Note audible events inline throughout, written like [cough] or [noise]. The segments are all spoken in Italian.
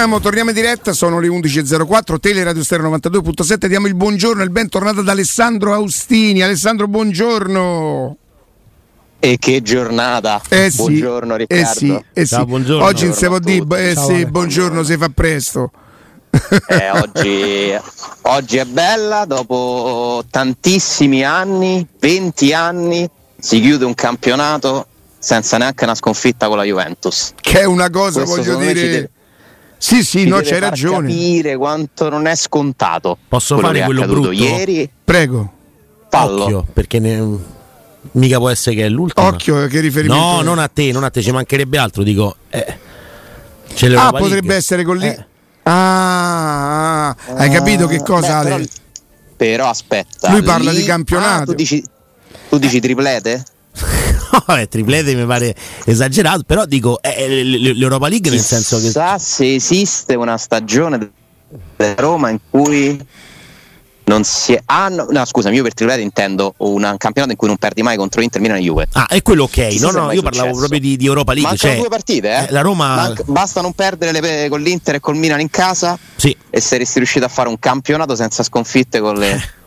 Torniamo, torniamo in diretta, sono le 11.04, Teleradio Stereo 92.7, diamo il buongiorno e il bentornato ad Alessandro Austini. Alessandro, buongiorno. E che giornata! Eh sì, Buongiorno eh Riccardo. sì, eh sì. Ciao, buongiorno. Oggi non si può dire, eh tutti. sì, Ciao, buongiorno, si fa presto. Eh, oggi, oggi è bella, dopo tantissimi anni, 20 anni, si chiude un campionato senza neanche una sconfitta con la Juventus. Che è una cosa, Questo voglio dire... Sì, sì, no, c'hai ragione. capire quanto non è scontato. Posso quello fare quello brutto? ieri. Prego, Fallo. Occhio, perché ne- mica può essere che è l'ultimo. occhio, che riferimento No, è? non a te, non a te, ci mancherebbe altro, dico. Eh, c'è Ah, potrebbe League. essere con lì. Eh. Ah, ah, hai capito che cosa, Beh, però, Ale? però aspetta. Lui parla lì- di campionato. Ah, tu dici, tu dici triplete? [laughs] No, eh, triplete mi pare esagerato, però dico eh, l'Europa League nel senso che Chissà se esiste una stagione della Roma in cui non si è. Ah, no, no, scusami, io per triplete intendo un campionato in cui non perdi mai contro Inter, Milan e Juve. Ah, è quello ok. Chissà No, no, io parlavo successo. proprio di, di Europa League. Mancano Cioè, due partite, eh? eh, la Roma Manca- basta non perdere le con l'Inter e col Milan in casa Sì, e saresti riuscito a fare un campionato senza sconfitte con le. [laughs]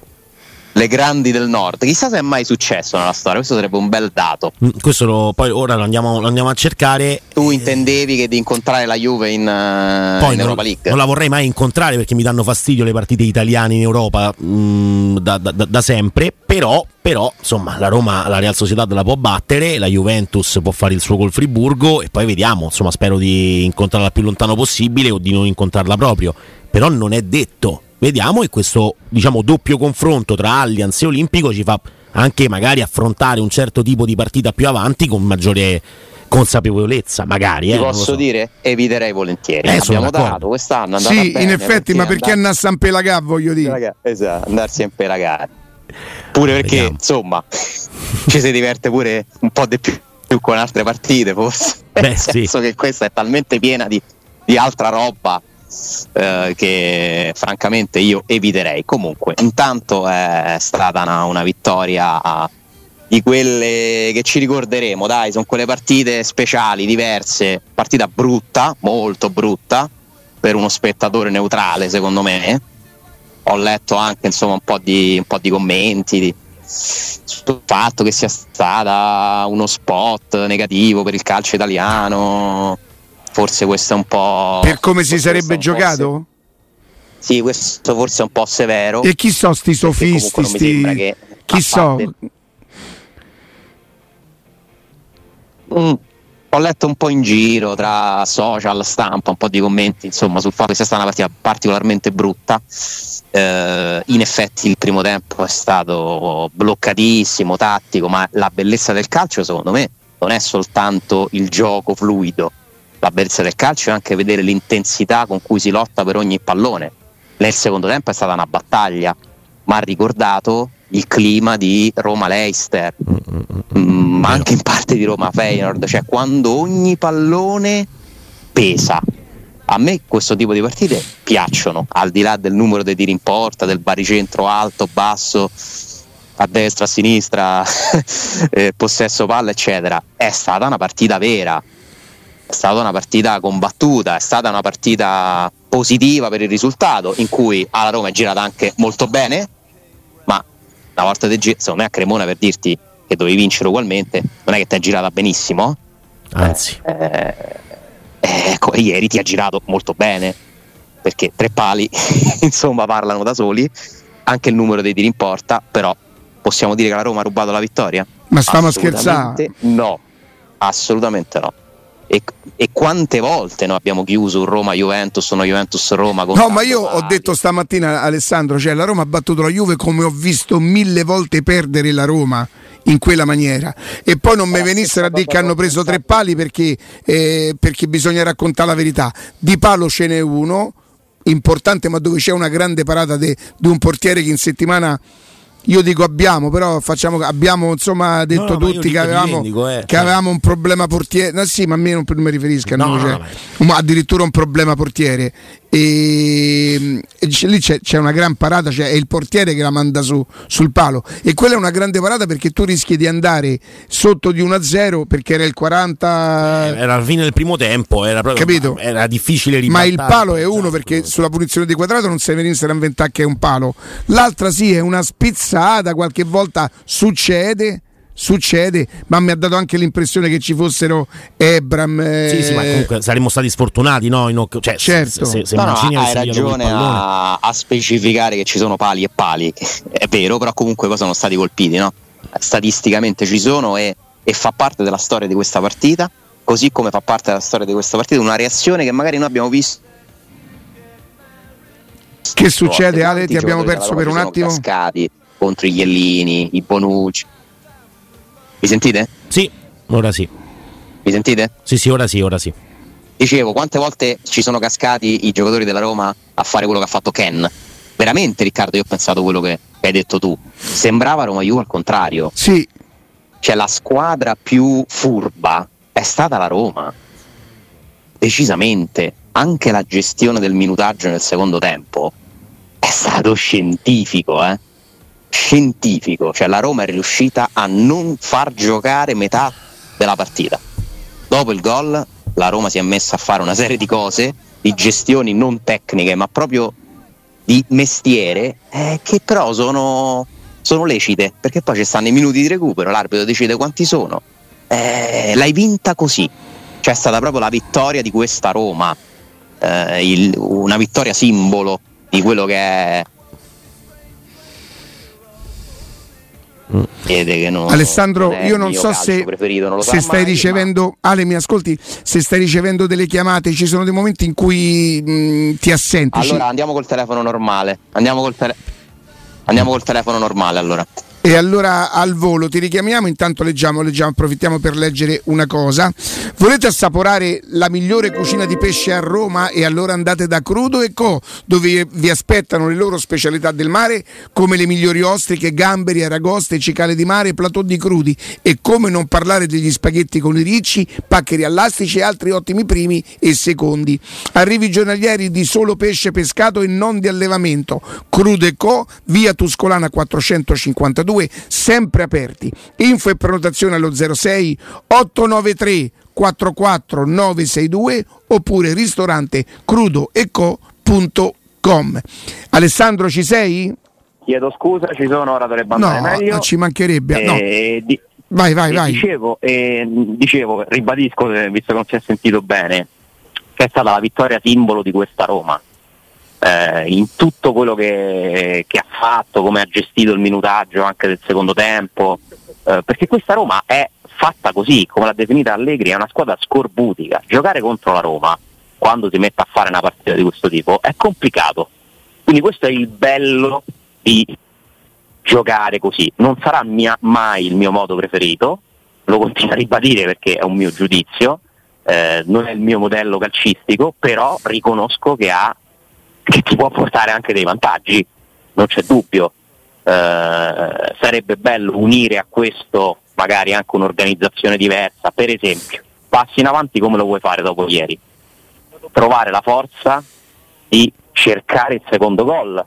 le grandi del nord. Chissà se è mai successo nella storia, questo sarebbe un bel dato. mm, questo lo- poi ora lo andiamo, lo andiamo a cercare. Tu Eh, intendevi che di incontrare la Juve in, eh, Poi in non, Europa League? non la vorrei mai incontrare perché mi danno fastidio le partite italiane in Europa mm, da, da- da- da sempre. Però, però, insomma, la Roma, la Real Sociedad la può battere, la Juventus può fare il suo col Friburgo e poi vediamo. Insomma, spero di incontrarla il più lontano possibile o di non incontrarla proprio. Però non è detto. Vediamo e questo diciamo doppio confronto tra Allianz e Olimpico ci fa anche magari affrontare un certo tipo di partita più avanti con maggiore consapevolezza, magari. Ti eh, lo posso so. dire, eviterei volentieri. Eh, Abbiamo d'accordo. dato quest'anno. Sì, bene, in effetti, ma perché andare- andare a San Pelagà, voglio dire. Esatto, andarsi a impelagare. Pure perché, Vediamo. insomma, ci si diverte pure un po' di più, più con altre partite, forse. Beh, Nel sì. senso che questa è talmente piena di, di altra roba eh, che francamente io eviterei. Comunque, intanto è stata una, una vittoria di quelle che ci ricorderemo, dai, sono quelle partite speciali, diverse, partita brutta, molto brutta per uno spettatore neutrale, secondo me. Ho letto anche insomma un po' di, un po' di commenti di- sul fatto che sia stata uno spot negativo per il calcio italiano. Forse questo è un po'. Per come si sarebbe giocato? se- Sì, questo forse è un po' severo. E chi so sti sofisti? sti- Chi so? parte- Mm, ho letto un po' in giro tra social, stampa, un po' di commenti insomma sul fatto che sia stata una partita particolarmente brutta. Eh, in effetti il primo tempo è stato bloccatissimo, tattico, ma la bellezza del calcio secondo me non è soltanto il gioco fluido, la bellezza del calcio è anche vedere l'intensità con cui si lotta per ogni pallone. Nel secondo tempo è stata una battaglia, ma ha ricordato il clima di Roma-Leicester, mm, ma anche in parte di Roma-Feyenoord, cioè quando ogni pallone pesa. A me questo tipo di partite piacciono, al di là del numero dei tiri in porta, del baricentro alto, basso, a destra, a sinistra, [laughs] eh, possesso palla, eccetera. È stata una partita vera, è stata una partita combattuta, è stata una partita positiva per il risultato, in cui alla Roma è girata anche molto bene, ma una volta che gi- secondo me a Cremona per dirti che dovevi vincere ugualmente, non è che ti è girata benissimo. Anzi, Eh, ecco, ieri ti ha girato molto bene, perché tre pali [laughs] insomma parlano da soli, anche il numero dei tiri in porta, però possiamo dire che la Roma ha rubato la vittoria? Ma stiamo? Assolutamente No, assolutamente no. E, e quante volte noi abbiamo chiuso un Roma-Juventus, uno Juventus-Roma? No, ma io ho detto stamattina Alessandro, cioè la Roma ha battuto la Juve come ho visto mille volte perdere la Roma in quella maniera e poi non mi venissero a dire che hanno preso tre pali perché, eh, perché bisogna raccontare la verità. Di palo ce n'è uno importante ma dove c'è una grande parata di un portiere che in settimana io dico abbiamo, però facciamo, abbiamo insomma detto No, no, tutti che avevamo, dimentico, eh. che avevamo un problema portiere. No, sì, ma a me non, non mi riferisco a No, noi, no, cioè, no, ma addirittura un problema portiere. E, e c- lì c'è, c'è una gran parata, cioè è il portiere che la manda su, sul palo. E quella è una grande parata perché tu rischi di andare sotto di 1-0 perché era il 40. Era la fine del primo tempo, era proprio Capito? era difficile Ma ribaltare. il palo è uno perché sulla punizione di quadrato non si venisse a inventare che è un palo. L'altra sì è una spizzata, qualche volta succede. Succede, ma mi ha dato anche l'impressione che ci fossero Ebram. eh, Sì, sì, ma comunque saremmo stati sfortunati, no? In cioè, Certo. se, se, se No, no, hai ragione a, a specificare che ci sono pali e pali, [laughs] è vero, però comunque poi sono stati colpiti, no? Statisticamente ci sono e, e fa parte della storia di questa partita, così come fa parte della storia di questa partita una reazione che magari noi abbiamo visto. Che succede, volte. Ale? Ti abbiamo perso per un attimo? Cascati contro i Chiellini, i Bonucci. Mi sentite? Sì, ora sì. Mi sentite? Sì, sì, ora sì, ora sì. Dicevo, quante volte ci sono cascati i giocatori della Roma a fare quello che ha fatto Ken? Veramente, Riccardo, io ho pensato quello che hai detto tu. Sembrava Roma Juve al contrario. Sì, Cioè, la squadra più furba è stata la Roma. Decisamente. Anche la gestione del minutaggio nel secondo tempo è stato scientifico, eh? Scientifico. Cioè, la Roma è riuscita a non far giocare metà della partita. Dopo il gol, la Roma si è messa a fare una serie di cose, di gestioni non tecniche, ma proprio di mestiere, eh, che però sono, sono lecite, perché poi ci stanno i minuti di recupero, l'arbitro decide quanti sono. Eh, l'hai vinta così. Cioè è stata proprio la vittoria di questa Roma, eh, il- una vittoria simbolo di quello che è. Non- Alessandro, è io non so se, preferito, non lo se stai mai, ricevendo, Ale mi ascolti, se stai ricevendo delle chiamate, ci sono dei momenti in cui mh, ti assenti. Allora andiamo col telefono normale. Andiamo col, tele- andiamo col telefono normale allora. E allora al volo ti richiamiamo, intanto leggiamo, leggiamo, approfittiamo per leggere una cosa. Volete assaporare la migliore cucina di pesce a Roma e allora andate da Crudo e Co, dove vi aspettano le loro specialità del mare come le migliori ostriche, gamberi, aragoste, cicale di mare, platò di crudi e come non parlare degli spaghetti con i ricci, paccheri allastici e altri ottimi primi e secondi. Arrivi giornalieri di solo pesce pescato e non di allevamento. Crudo e Co, via Tuscolana 452, sempre aperti. Info e prenotazione allo 06 893 44 962 oppure ristorante crudoeco.com. Alessandro ci sei? Chiedo scusa, ci sono, ora dovrebbe andare No, meglio. non ci mancherebbe. no. Eh, di- Vai, vai, e vai. Dicevo, eh, dicevo, ribadisco, eh, visto che non si è sentito bene, che è stata la vittoria simbolo di questa Roma. Eh, in tutto quello che, che ha fatto, come ha gestito il minutaggio anche del secondo tempo, eh, perché questa Roma è fatta così, come l'ha definita Allegri, è una squadra scorbutica. Giocare contro la Roma, quando si mette a fare una partita di questo tipo, è complicato. Quindi questo è il bello di giocare così. Non sarà mia- mai il mio modo preferito, lo continuo a ribadire perché è un mio giudizio, eh, non è il mio modello calcistico, però riconosco che, ha, che ti può portare anche dei vantaggi, non c'è dubbio. Eh, sarebbe bello unire a questo magari anche un'organizzazione diversa, per esempio, passi in avanti come lo vuoi fare dopo ieri, trovare la forza di cercare il secondo gol,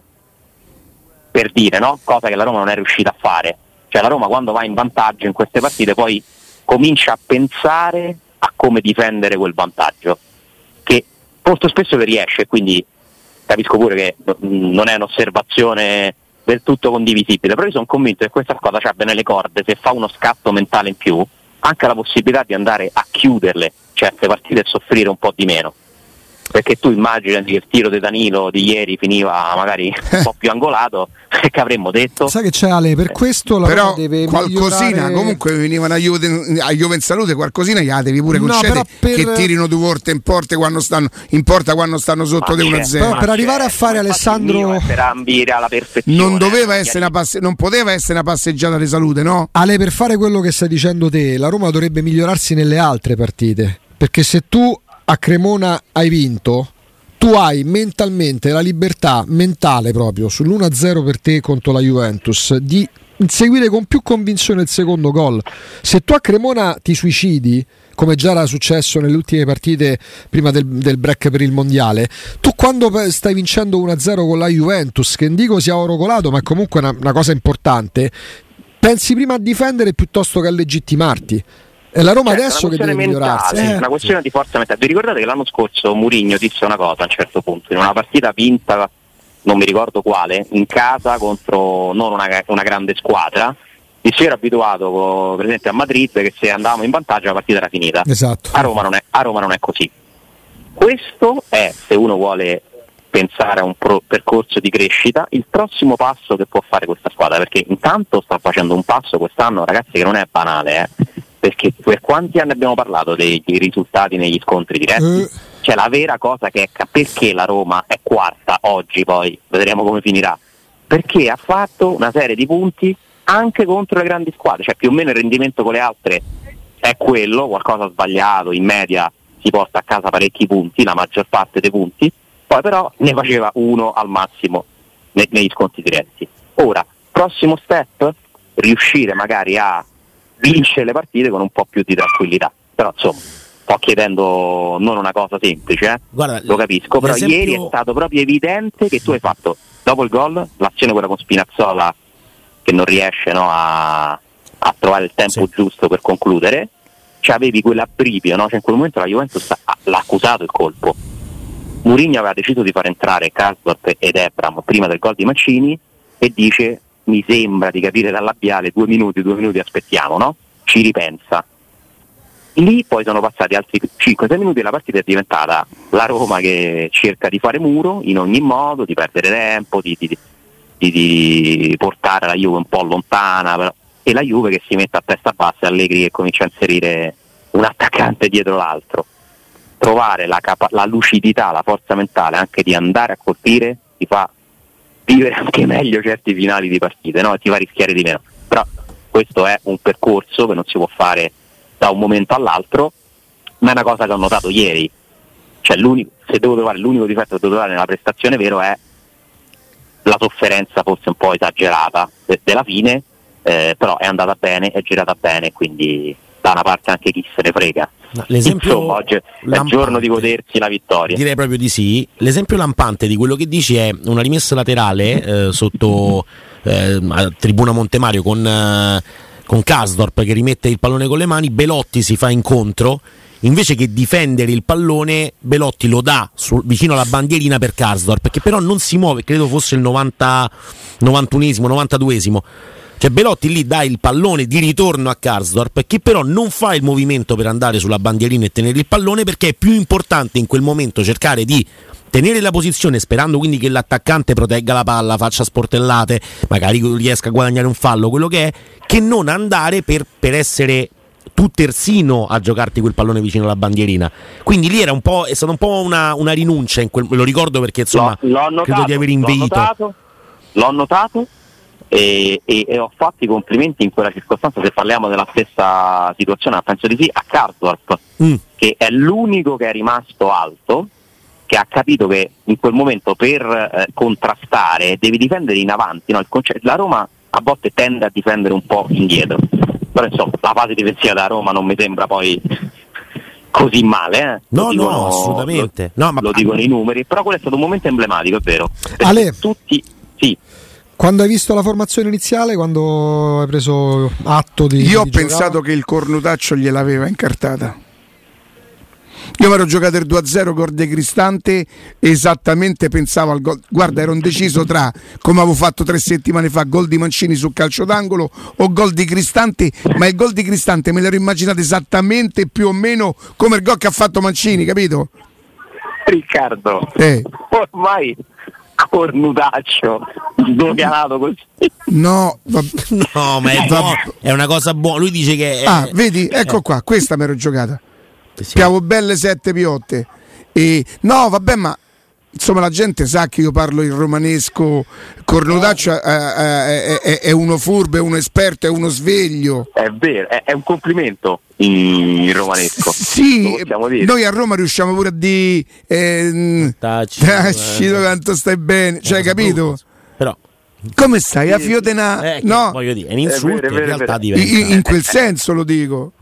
per dire, no? cosa che la Roma non è riuscita a fare. Cioè la Roma quando va in vantaggio in queste partite poi comincia a pensare a come difendere quel vantaggio, che molto spesso le riesce, quindi capisco pure che non è un'osservazione del tutto condivisibile, però io sono convinto che questa squadra ha bene le corde, se fa uno scatto mentale in più, anche la possibilità di andare a chiuderle certe partite e soffrire un po' di meno. Perché tu immagini che il tiro di Danilo di ieri finiva magari un po' più angolato, [laughs] che avremmo detto? Sai che c'è Ale, per questo la Però Roma deve qualcosina migliorare- comunque venivano a Juve, a Juve in salute, qualcosina gliela devi pure No, concedere però per- che tirino due volte in porta quando stanno, in porta quando stanno sotto Ma di c'è, 1-0. Però ma per arrivare a fare Alessandro- per ambire alla perfezione. Non, doveva eh, essere una passe- non poteva essere una passeggiata di salute, no? Ale, per fare quello che stai dicendo te, la Roma dovrebbe migliorarsi nelle altre partite. Perché se tu a Cremona hai vinto, tu hai mentalmente la libertà mentale proprio sull'1-0 per te contro la Juventus di inseguire con più convinzione il secondo gol. Se tu a Cremona ti suicidi, come già era successo nelle ultime partite prima del, del break per il mondiale, tu quando stai vincendo 1-0 con la Juventus, che dico sia oro colato, ma è comunque una, una cosa importante, pensi prima a difendere piuttosto che a legittimarti. È la Roma Cioè, adesso che deve migliorarsi. Eh. una questione di forza mentale. Vi ricordate che l'anno scorso Mourinho disse una cosa a un certo punto, in una partita vinta, non mi ricordo quale, in casa contro non una, una grande squadra, disse io ero abituato co- per esempio a Madrid che se andavamo in vantaggio la partita era finita. Esatto. A Roma non è, a Roma non è così. Questo è, se uno vuole pensare a un pro- percorso di crescita, il prossimo passo che può fare questa squadra, perché intanto sta facendo un passo quest'anno, ragazzi, che non è banale, eh, perché per quanti anni abbiamo parlato dei, dei risultati negli scontri diretti, Eh. c'è la vera cosa che è perché la Roma è quarta oggi, poi? Vedremo come finirà, perché ha fatto una serie di punti anche contro le grandi squadre, cioè più o meno il rendimento con le altre è quello, qualcosa ha sbagliato, in media si porta a casa parecchi punti, la maggior parte dei punti, poi però ne faceva uno al massimo ne- negli sconti diretti. Ora, prossimo step, riuscire magari a vincere le partite con un po' più di tranquillità, però insomma sto chiedendo non una cosa semplice, eh. Guarda, lo capisco, però l'esempio- ieri è stato proprio evidente che tu hai fatto dopo il gol, l'azione quella con Spinazzola che non riesce no, a, a trovare il tempo Sì. giusto per concludere, avevi quell'abbrivio, no? cioè in quel momento la Juventus ha- l'ha accusato il colpo. Mourinho aveva deciso di far entrare Karsdorp ed Ebram prima del gol di Mancini e dice mi sembra di capire dal labiale due minuti, due minuti aspettiamo, no? Ci ripensa. Lì poi sono passati altri 5-6 minuti e la partita è diventata la Roma che cerca di fare muro in ogni modo, di perdere tempo, di, di- di- di portare la Juve un po' lontana però- e la Juve che si mette a testa bassa e Allegri che comincia a inserire un attaccante dietro l'altro. Trovare la, capa- la lucidità, la forza mentale anche di andare a colpire ti fa vivere anche meglio certi finali di partite no? ti fa rischiare di meno. Però questo è un percorso che non si può fare da un momento all'altro, ma è una cosa che ho notato ieri. Cioè, se devo trovare l'unico difetto che devo trovare nella prestazione vero è la sofferenza forse un po' esagerata de- della fine, eh, però è andata bene, è girata bene, quindi da una parte anche chi se ne frega. L'esempio Insomma, oggi è il lampante. giorno di godersi la vittoria. Direi proprio di sì. L'esempio lampante di quello che dici è una rimessa laterale eh, sotto [laughs] eh, a Tribuna Montemario con, eh, con Kasdorp che rimette il pallone con le mani, Belotti si fa incontro. Invece che difendere il pallone, Belotti lo dà sul- vicino alla bandierina per Karsdorp, che però non si muove, credo fosse il 90, 91esimo, 92esimo. Cioè Belotti lì dà il pallone di ritorno a Karsdorp che però non fa il movimento per andare sulla bandierina e tenere il pallone perché è più importante in quel momento cercare di tenere la posizione sperando quindi che l'attaccante protegga la palla, faccia sportellate, magari riesca a guadagnare un fallo, quello che è, che non andare per, per essere tu terzino a giocarti quel pallone vicino alla bandierina. Quindi lì era un po', è stata un po' una, una rinuncia, in quel- lo ricordo perché insomma L'ho- l'ho notato, credo di aver l'ho inveito. notato, l'ho notato e, e- e ho fatto i complimenti in quella circostanza, se parliamo della stessa situazione, penso di sì, a Karsdorp, Mm. che è l'unico che è rimasto alto, che ha capito che in quel momento per eh, contrastare devi difendere in avanti. no? Il conce- la Roma a volte tende a difendere un po' indietro, però insomma la fase difensiva della Roma non mi sembra poi così male. eh. No, no, assolutamente. Lo, No, ma- lo dicono i numeri, però quello è stato un momento emblematico, è vero. Ale. tutti, sì, Quando hai visto la formazione iniziale, quando hai preso atto di... Io ho di pensato giocare? che il cornutaccio gliel'aveva incartata. Io mi ero giocato il 2-0 gol de Cristante, esattamente pensavo al gol. Guarda, ero indeciso tra, come avevo fatto tre settimane fa, gol di Mancini sul calcio d'angolo o gol di Cristante, ma il gol di Cristante me l'ero immaginato esattamente più o meno come il gol che ha fatto Mancini, capito? Riccardo, Eh. ormai cornutaccio, sdoganato così. No, va- No, ma è, [laughs] Va- è una cosa buona. Lui dice che. è- ah, vedi, ecco qua, questa mi ero giocata. Sì. Piavo belle sette piotte. E, no, vabbè, ma insomma la gente sa che io parlo il romanesco. Cornutaccio eh, eh, è, è- è uno furbo, è uno esperto, è uno sveglio. È vero, è, è un complimento in romanesco. Sì, noi a Roma riusciamo pure a dire ehm, Tacci, Tacci, eh, quanto stai bene, cioè capito? Però, Come stai? A fiotena? eh, No, voglio dire, è un insulto, vero, è vero, in realtà è diventa. in, in quel senso lo dico.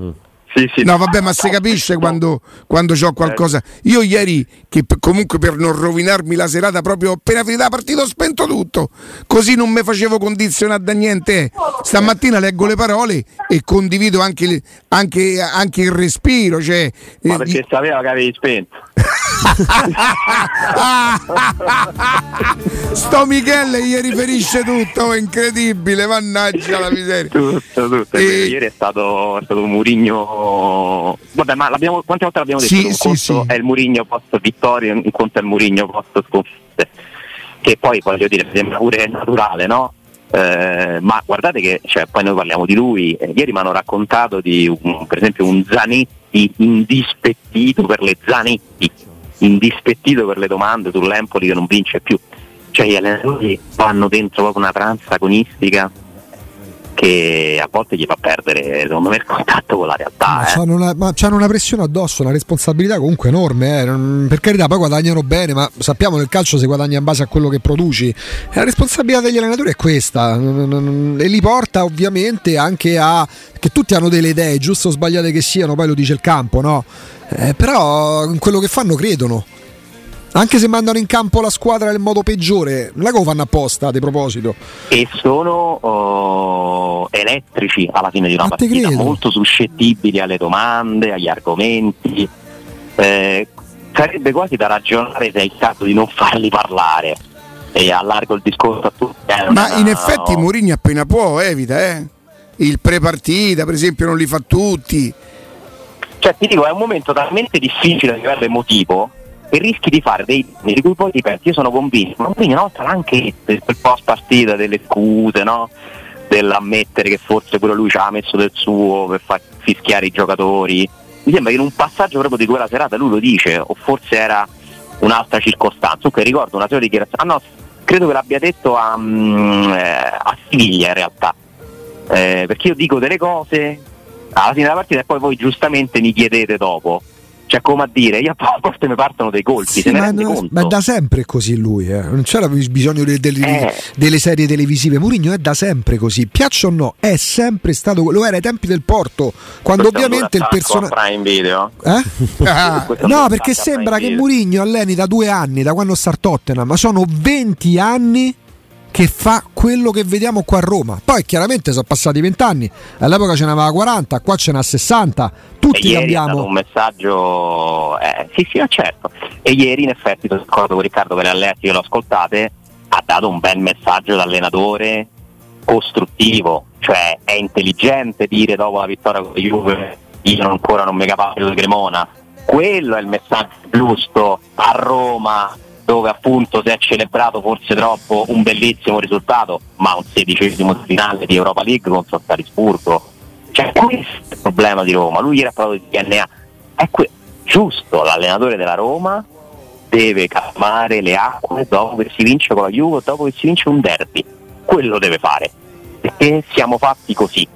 Sì, sì. No, vabbè, ma si capisce quando, quando ho qualcosa. Io ieri, che comunque per non rovinarmi la serata, proprio appena finita la partita, ho spento tutto. Così non mi facevo condizionare da niente. eh. Stamattina leggo le parole e condivido anche, anche- anche il respiro. Cioè, Ma eh, perché sapeva che avevi spento. [laughs] Sto Michele gli riferisce tutto, è incredibile, mannaggia la miseria. Tutto, tutto. E- Ieri è stato, è stato un Murigno. Vabbè, ma quante volte l'abbiamo detto? Sì, un sì, conto sì. è il Murigno post vittoria, un conto è il Murigno post sconfitte. Che poi voglio dire, sembra pure naturale, no? Eh, ma guardate che cioè, poi noi parliamo di lui. eh, ieri mi hanno raccontato di un- per esempio un Zanetti indispettito per le Zanetti, indispettito per le domande sull'Empoli che non vince più. Cioè gli allenatori vanno dentro proprio una tranza agonistica che a volte gli fa perdere secondo me il contatto con la realtà. Ma eh. c'hanno, una, ma c'hanno una pressione addosso, una responsabilità comunque enorme. eh. Per carità, poi guadagnano bene, ma sappiamo nel calcio si guadagna in base a quello che produci. E la responsabilità degli allenatori è questa. E li porta ovviamente anche a. che tutti hanno delle idee, giusto o sbagliate che siano, poi lo dice il campo, no? Eh, però in quello che fanno credono. Anche se mandano in campo la squadra nel modo peggiore, che lo fanno apposta, di proposito. E sono oh, elettrici alla fine di una Ma partita, molto suscettibili alle domande, agli argomenti. Eh, sarebbe quasi da ragionare se è il caso di non farli parlare. E allargo il discorso a tutti. eh, Ma una- in effetti Mourinho appena può evita, eh. Il pre-partita, per esempio, non li fa tutti. Cioè, ti dico, è un momento talmente difficile a livello emotivo che rischi di fare dei di cui poi perdi. Io sono convinto, ma quindi una volta anche detto, il post partita delle scuse, no? Dell'ammettere che forse pure lui ci ha messo del suo per far fischiare i giocatori. Mi sembra che in un passaggio proprio di quella serata lui lo dice, o forse era un'altra circostanza. Comunque ricordo una sua dichiarazione. Ah no, credo che l'abbia detto a, mm, eh, a Siviglia in realtà. Eh, perché io dico delle cose alla fine della partita e poi voi giustamente mi chiedete dopo. Cioè, come a dire, io a volte mi partono dei colpi, Sì, ma, no- ma è da sempre così lui, eh. non c'era bis- bisogno de- del- Eh. delle serie televisive. Mourinho è da sempre così, piaccia o no, è sempre stato, lo era ai tempi del Porto, quando Questo è ovviamente il personaggio... Prime Video. Eh? Ah, [laughs] è No, perché sembra che. Mourinho alleni da due anni, da quando sta a Tottenham, ma sono 20 anni che fa quello che vediamo qua a Roma. Poi chiaramente sono passati 20 anni, all'epoca ce n'aveva 40, qua ce n'ha 60, E tutti ieri è stato cambiamo. un messaggio, eh, sì sì, ma certo. E ieri in effetti, sono d'accordo con Riccardo per le allerti che lo ascoltate, ha dato un bel messaggio d'allenatore costruttivo, cioè è intelligente dire dopo la vittoria con la Juve io ancora non mi capacito di Cremona. Quello è il messaggio giusto a Roma dove appunto si è celebrato forse troppo un bellissimo risultato, ma un sedicesimo di finale di Europa League contro Salisburgo. Cioè questo è il problema di Roma, lui ha parlato di DNA. È que- giusto, l'allenatore della Roma deve calmare le acque dopo che si vince con la Juve, dopo che si vince un derby. Quello deve fare, perché siamo fatti così.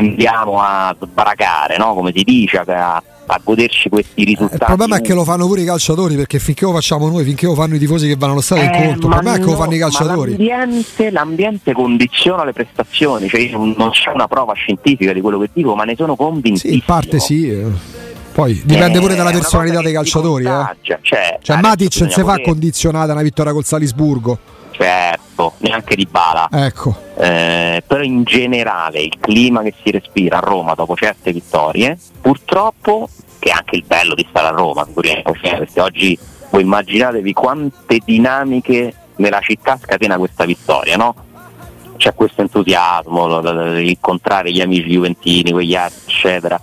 Tendiamo a sbracare, no? come si dice, a, a goderci questi risultati. Il problema è che lo fanno pure i calciatori perché finché lo facciamo noi, finché lo fanno i tifosi che vanno allo stadio, Eh, conto. Il ma problema è che lo no, fanno i calciatori. L'ambiente, l'ambiente condiziona le prestazioni, cioè io non c'è una prova scientifica di quello che dico, ma ne sono convinto. Sì, in parte sì. eh. Poi dipende pure dalla personalità dei calciatori. Eh. Cioè, Cioè, Matic non si fa condizionata una vittoria col Salisburgo. Certo, neanche di bala. Ecco. Eh, però in generale il clima che si respira a Roma dopo certe vittorie, purtroppo, che è anche il bello di stare a Roma, eh, perché oggi voi immaginatevi quante dinamiche nella città scatena questa vittoria, no? C'è questo entusiasmo, incontrare gli amici juventini, quegli altri, eccetera,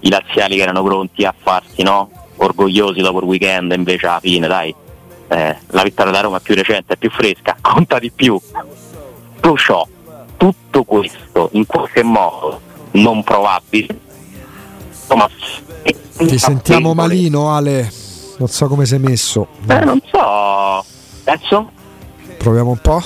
i laziali che erano pronti a farsi no? orgogliosi dopo il weekend, invece alla fine, dai, eh, la vittoria da Roma è più recente, è più fresca, [laughs] conta di più. Tutto ciò, tutto questo, in qualche modo non probabile, insomma, Ti sentiamo malino, Ale. Non so come sei messo. Eh, non so, adesso Proviamo un po'.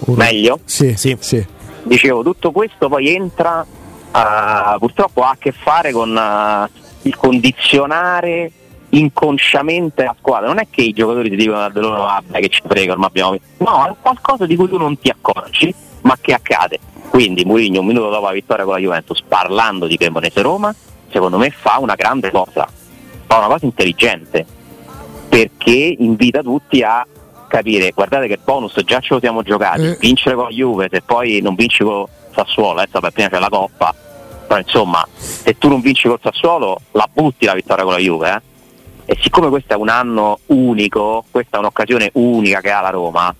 Ora- meglio. Sì, Sì. sì. dicevo, tutto questo poi entra, eh, purtroppo ha a che fare con eh, il condizionare inconsciamente la squadra. Non è che i giocatori ti dicono da loro, vabbè che ci frega, ormai abbiamo vinto". No, è qualcosa di cui tu non ti accorgi, ma che accade. Quindi Mourinho un minuto dopo la vittoria con la Juventus, parlando di Cremonese Roma, secondo me fa una grande cosa, fa una cosa intelligente, perché invita tutti a capire, guardate che bonus già ce lo siamo giocati, Eh. vincere con la Juve, se poi non vinci con Sassuolo, adesso vabbè, prima c'è la Coppa, però insomma, se tu non vinci col Sassuolo, la butti la vittoria con la Juve, eh? E siccome questo è un anno unico, questa è un'occasione unica che ha la Roma,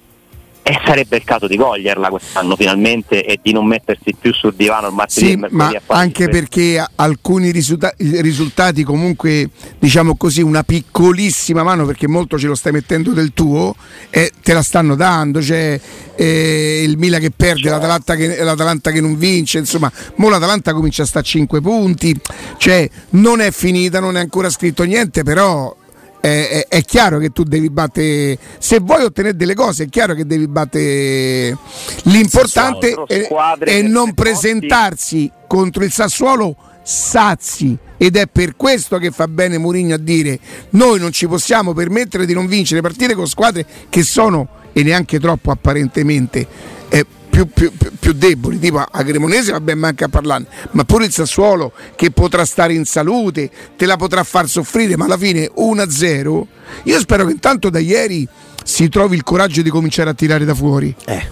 e sarebbe il caso di coglierla quest'anno finalmente e di non mettersi più sul divano il martedì Sì, ma anche perché alcuni risulta- risultati comunque, diciamo così, una piccolissima mano, perché molto ce lo stai mettendo del tuo, e te la stanno dando, c'è eh, il Milan che perde, l'Atalanta che, l'Atalanta che non vince, insomma, mo l'Atalanta comincia a stare a 5 punti, cioè non è finita, non è ancora scritto niente, però è, è- chiaro che tu devi battere, se vuoi ottenere delle cose, è chiaro che devi battere l'importante è, è non presentarsi contro il Sassuolo sazi. Ed è per questo che fa bene Mourinho a dire noi non ci possiamo permettere di non vincere partite con squadre che sono e neanche troppo apparentemente eh, più, più- più- deboli tipo a Cremonese va bene anche a parlarne ma pure il Sassuolo che potrà stare in salute te la potrà far soffrire ma alla fine 1-0 io spero che intanto da ieri si trovi il coraggio di cominciare a tirare da fuori Eh,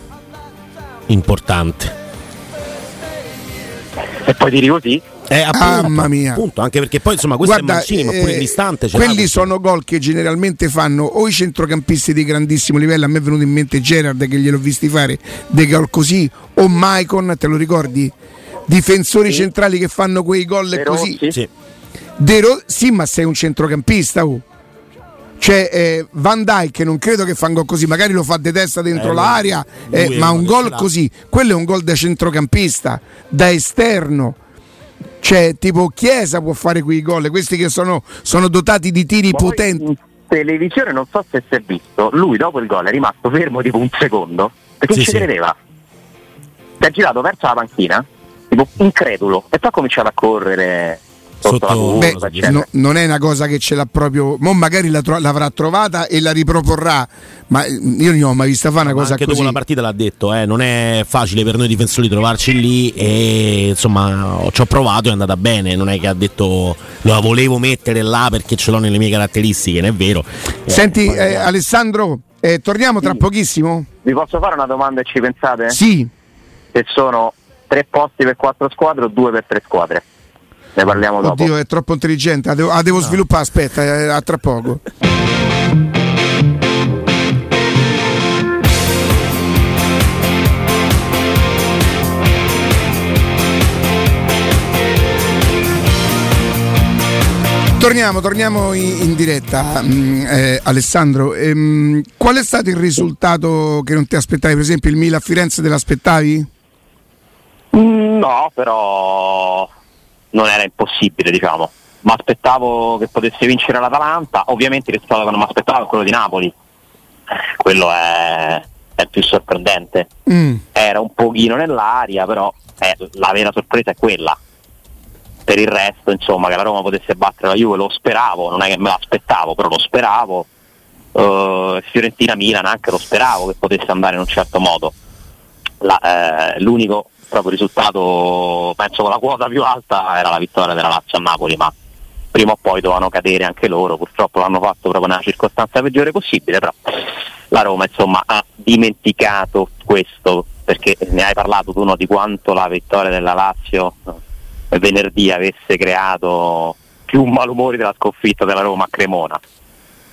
importante. E poi tiri così, Eh, appunto, Mamma mia. appunto, anche perché poi insomma questo Guarda, è Mancini, ma pure eh, l'ha quelli sono gol che generalmente fanno o i centrocampisti di grandissimo livello. A me è venuto in mente Gerard che gliel'ho visti fare dei gol così, o Maicon, te lo ricordi? Difensori centrali che fanno quei gol De così. Sì. De Ro- sì, ma sei un centrocampista. oh. Cioè, eh, Van Dyke non credo che fa un gol così, magari lo fa di testa dentro Eh, l'area, eh, ma un gol così, quello è un gol da centrocampista, da esterno. Cioè, tipo Chiesa può fare quei gol, questi che sono, sono dotati di tiri Ma poi potenti. In televisione non so se si è visto, lui dopo il gol è rimasto fermo tipo un secondo, perché Sì, ci sì. credeva. Si è girato verso la panchina, tipo incredulo, e poi ha cominciato a correre sotto, Sotto- Beh, no- non è una cosa che ce l'ha proprio. Mo magari la tro- l'avrà trovata e la riproporrà, ma eh, io non ho mai vista fare una Ma cosa anche così. dopo la partita l'ha detto, eh, non è facile per noi difensori trovarci lì e insomma ci ho provato e è andata bene, non è che ha detto la volevo mettere là perché ce l'ho nelle mie caratteristiche, non è vero. Eh, Senti, poi- eh, Alessandro, eh, torniamo tra pochissimo? Vi posso fare una domanda e ci pensate? Sì. Se sono tre posti per quattro squadre o due per tre squadre? Ne parliamo dopo. Oddio, è troppo intelligente. La devo, la devo sviluppare. Aspetta, eh, a tra poco. Torniamo, torniamo in, in diretta, mm, eh, Alessandro. ehm, qual è stato il risultato che non ti aspettavi? Per esempio, il Milan a Firenze te l'aspettavi? Mm, No, però non era impossibile, diciamo. Mi aspettavo che potesse vincere l'Atalanta, ovviamente il risultato che non mi aspettavo è quello di Napoli. Quello è, è più sorprendente. Mm. Era un pochino nell'aria, però eh, la vera sorpresa è quella. Per il resto, insomma, che la Roma potesse battere la Juve lo speravo, non è che me l'aspettavo, però lo speravo. Eh, Fiorentina-Milan anche lo speravo che potesse andare in un certo modo. La- eh, l'unico proprio risultato, penso con la quota più alta, era la vittoria della Lazio a Napoli, ma prima o poi dovevano cadere anche loro, purtroppo l'hanno fatto proprio nella circostanza peggiore possibile, però la Roma insomma ha dimenticato questo, perché ne hai parlato tu no, di quanto la vittoria della Lazio venerdì avesse creato più malumori della sconfitta della Roma a Cremona